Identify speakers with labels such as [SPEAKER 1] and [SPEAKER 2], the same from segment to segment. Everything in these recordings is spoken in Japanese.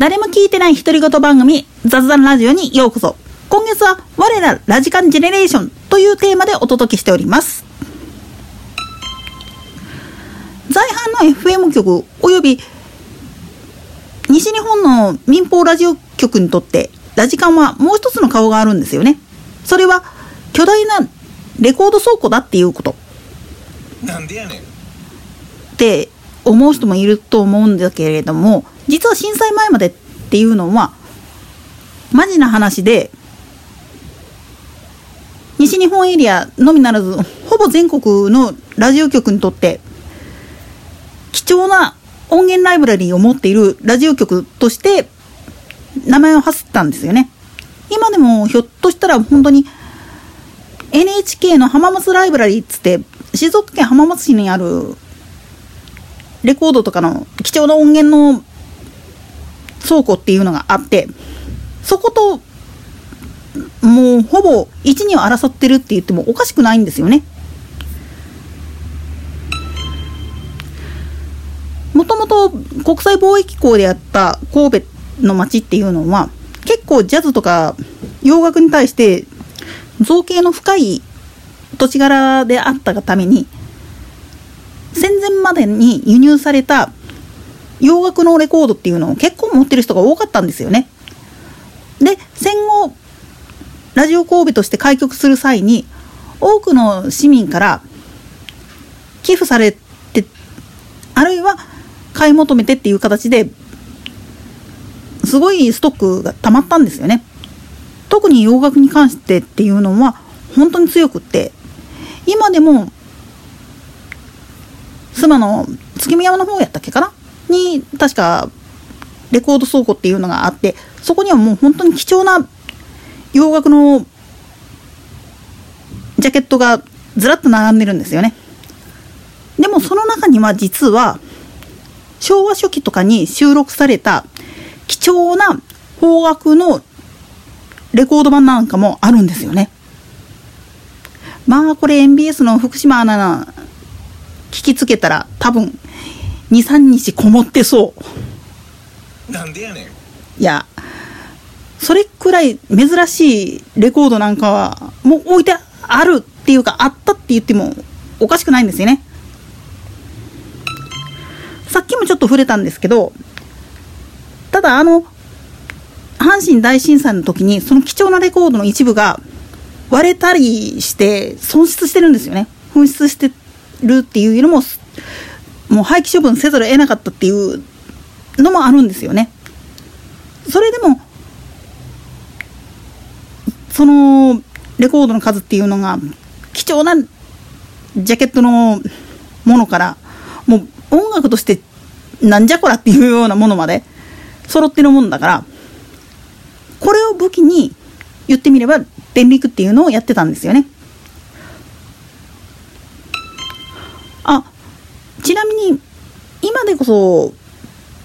[SPEAKER 1] 誰も聞いてない独り言番組雑談ラジオにようこそ。今月は我らラジカンジェネレーションというテーマでお届けしております。在阪の FM 局および西日本の民放ラジオ局にとってラジカンはもう一つの顔があるんですよね。それは巨大なレコード倉庫だっていうこと。
[SPEAKER 2] なんでやねん。
[SPEAKER 1] って思う人もいると思うんだけれども実は震災前までっていうのはマジな話で西日本エリアのみならずほぼ全国のラジオ局にとって貴重な音源ライブラリーを持っているラジオ局として名前を馳せたんですよね。今でもひょっとしたら本当に NHK の浜松ライブラリーっつって静岡県浜松市にあるレコードとかの貴重な音源の倉庫っていうのがあってそこともうほぼ1、2を争ってるって言ってもおかしくないんですよね。もともと国際貿易港であった神戸の町っていうのは結構ジャズとか洋楽に対して造形の深い土地柄であったがために戦前までに輸入された洋楽のレコードっていうのを結構持ってる人が多かったんですよね。で戦後ラジオ神戸として開局する際に多くの市民から寄付されてあるいは買い求めてっていう形ですごいストックが溜まったんですよね。特に洋楽に関してっていうのは本当に強くって今でも須磨の月見山の方やったっけかな確かレコード倉庫っていうのがあってそこにはもう本当に貴重な洋楽のジャケットがずらっと並んでるんですよね。でもその中には実は昭和初期とかに収録された貴重な邦楽のレコード版なんかもあるんですよね。まあこれ MBS の福島アナ聞きつけたら多分23日こもってそう。
[SPEAKER 2] なんでやねん。
[SPEAKER 1] いやそれくらい珍しいレコードなんかはもう置いてあるっていうかあったって言ってもおかしくないんですよね。さっきもちょっと触れたんですけどただあの阪神大震災の時にその貴重なレコードの一部が割れたりして損失してるんですよね。紛失してるっていうのももう廃棄処分せざるを得なかったっていうのもあるんですよね。それでもそのレコードの数っていうのが貴重なジャケットのものからもう音楽としてなんじゃこらっていうようなものまで揃ってるもんだからこれを武器に言ってみれば電力っていうのをやってたんですよね。ちなみに今でこそ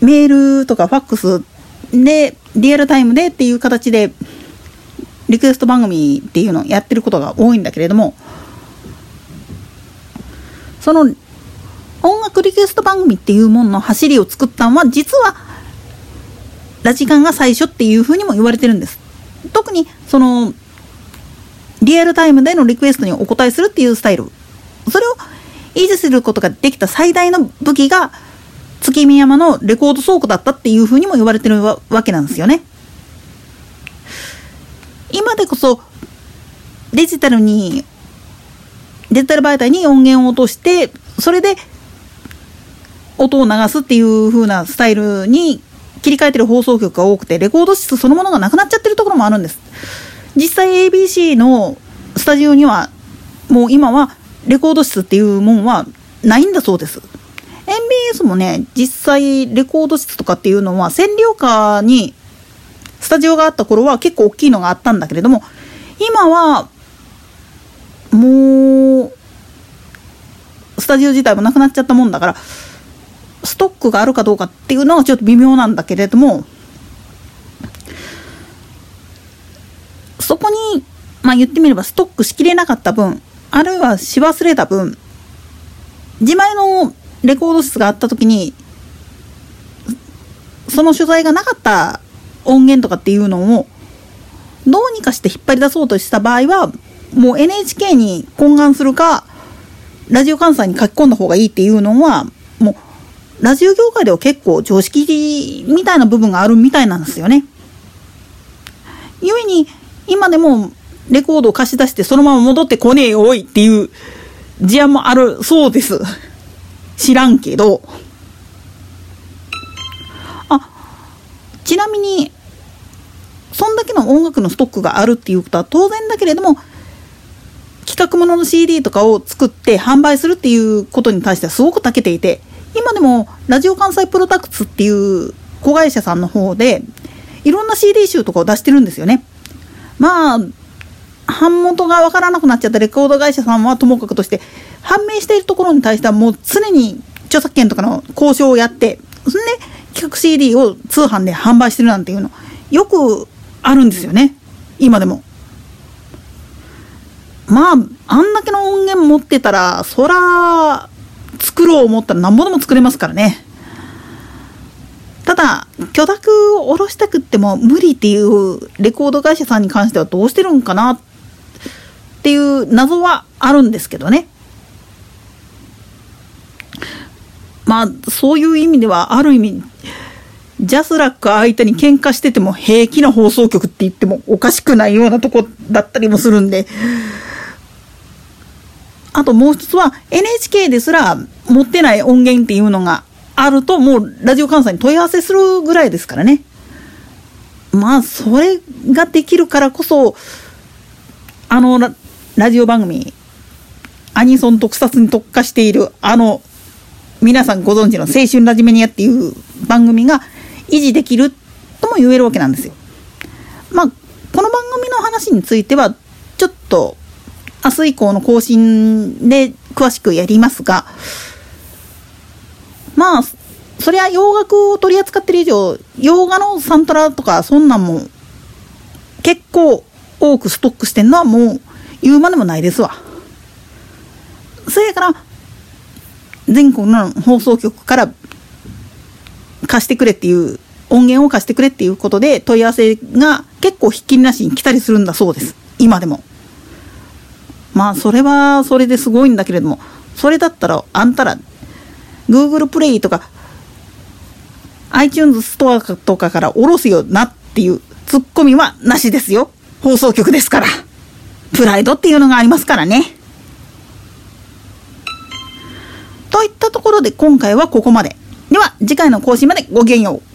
[SPEAKER 1] メールとかファックスでリアルタイムでっていう形でリクエスト番組っていうのをやってることが多いんだけれどもその音楽リクエスト番組っていうものの走りを作ったのは実はラジカンが最初っていうふうにも言われてるんです。特にそのリアルタイムでのリクエストにお答えするっていうスタイル。それを維持することができた最大の武器が月見山のレコード倉庫だったっていうふうにも言われてるわけなんですよね。今でこそデジタルにデジタル媒体に音源を落としてそれで音を流すっていう風なスタイルに切り替えてる放送局が多くてレコード室そのものがなくなっちゃってるところもあるんです。実際 ABC のスタジオにはもう今はレコード室っていうもんはないんだそうです。MBS もね実際レコード室とかっていうのは占領下にスタジオがあった頃は結構大きいのがあったんだけれども今はもうスタジオ自体もなくなっちゃったもんだからストックがあるかどうかっていうのはちょっと微妙なんだけれどもそこにまあ言ってみればストックしきれなかった分あるいはし忘れた分自前のレコード室があった時にその取材がなかった音源とかっていうのを、どうにかして引っ張り出そうとした場合は、もう NHK に懇願するか、ラジオ関西に書き込んだ方がいいっていうのは、もう、ラジオ業界では結構常識みたいな部分があるみたいなんですよね。故に、今でもレコードを貸し出してそのまま戻ってこねえよおいっていう事案もあるそうです。知らんけど。あ、ちなみに、そんだけの音楽のストックがあるっていうことは当然だけれども、企画ものの CD とかを作って販売するっていうことに対してはすごく長けていて、今でもラジオ関西プロダクツっていう子会社さんの方で、いろんな CD 集とかを出してるんですよね。まあ、版元がわからなくなっちゃったレコード会社さんはともかくとして、判明しているところに対してはもう常に著作権とかの交渉をやって、そんで企画 CD を通販で販売してるなんていうの、よくあるんですよね。今でも。まあ、あんだけの音源持ってたら、そら、作ろう思ったらなんぼでも作れますからね。ただ、許諾を下ろしたくっても無理っていうレコード会社さんに関してはどうしてるんかなっていう謎はあるんですけどね。まあ、そういう意味では、ある意味、ジャスラック相手に喧嘩してても平気な放送局って言ってもおかしくないようなとこだったりもするんで、あともう一つは NHK ですら持ってない音源っていうのがあるともうラジオ関西に問い合わせするぐらいですからね。まあそれができるからこそあのラジオ番組アニソン特撮に特化しているあの皆さんご存知の青春ラジメニアっていう番組が維持できるとも言えるわけなんですよ。まあ、この番組の話については、ちょっと明日以降の更新で詳しくやりますが、まあ、そりゃ洋楽を取り扱ってる以上、洋画のサントラとかそんなんも結構多くストックしてんのはもう言うまでもないですわ。そやから、全国の放送局から貸してくれっていう音源を貸してくれっていうことで問い合わせが結構ひっきりなしに来たりするんだそうです。今でも。まあそれはそれですごいんだけれどもそれだったらあんたら Google プレイとか iTunes ストアとかから下ろすよなっていうツッコミはなしですよ。放送局ですから。プライドっていうのがありますからねといったところで今回はここまで。では次回の更新までごきげんよう。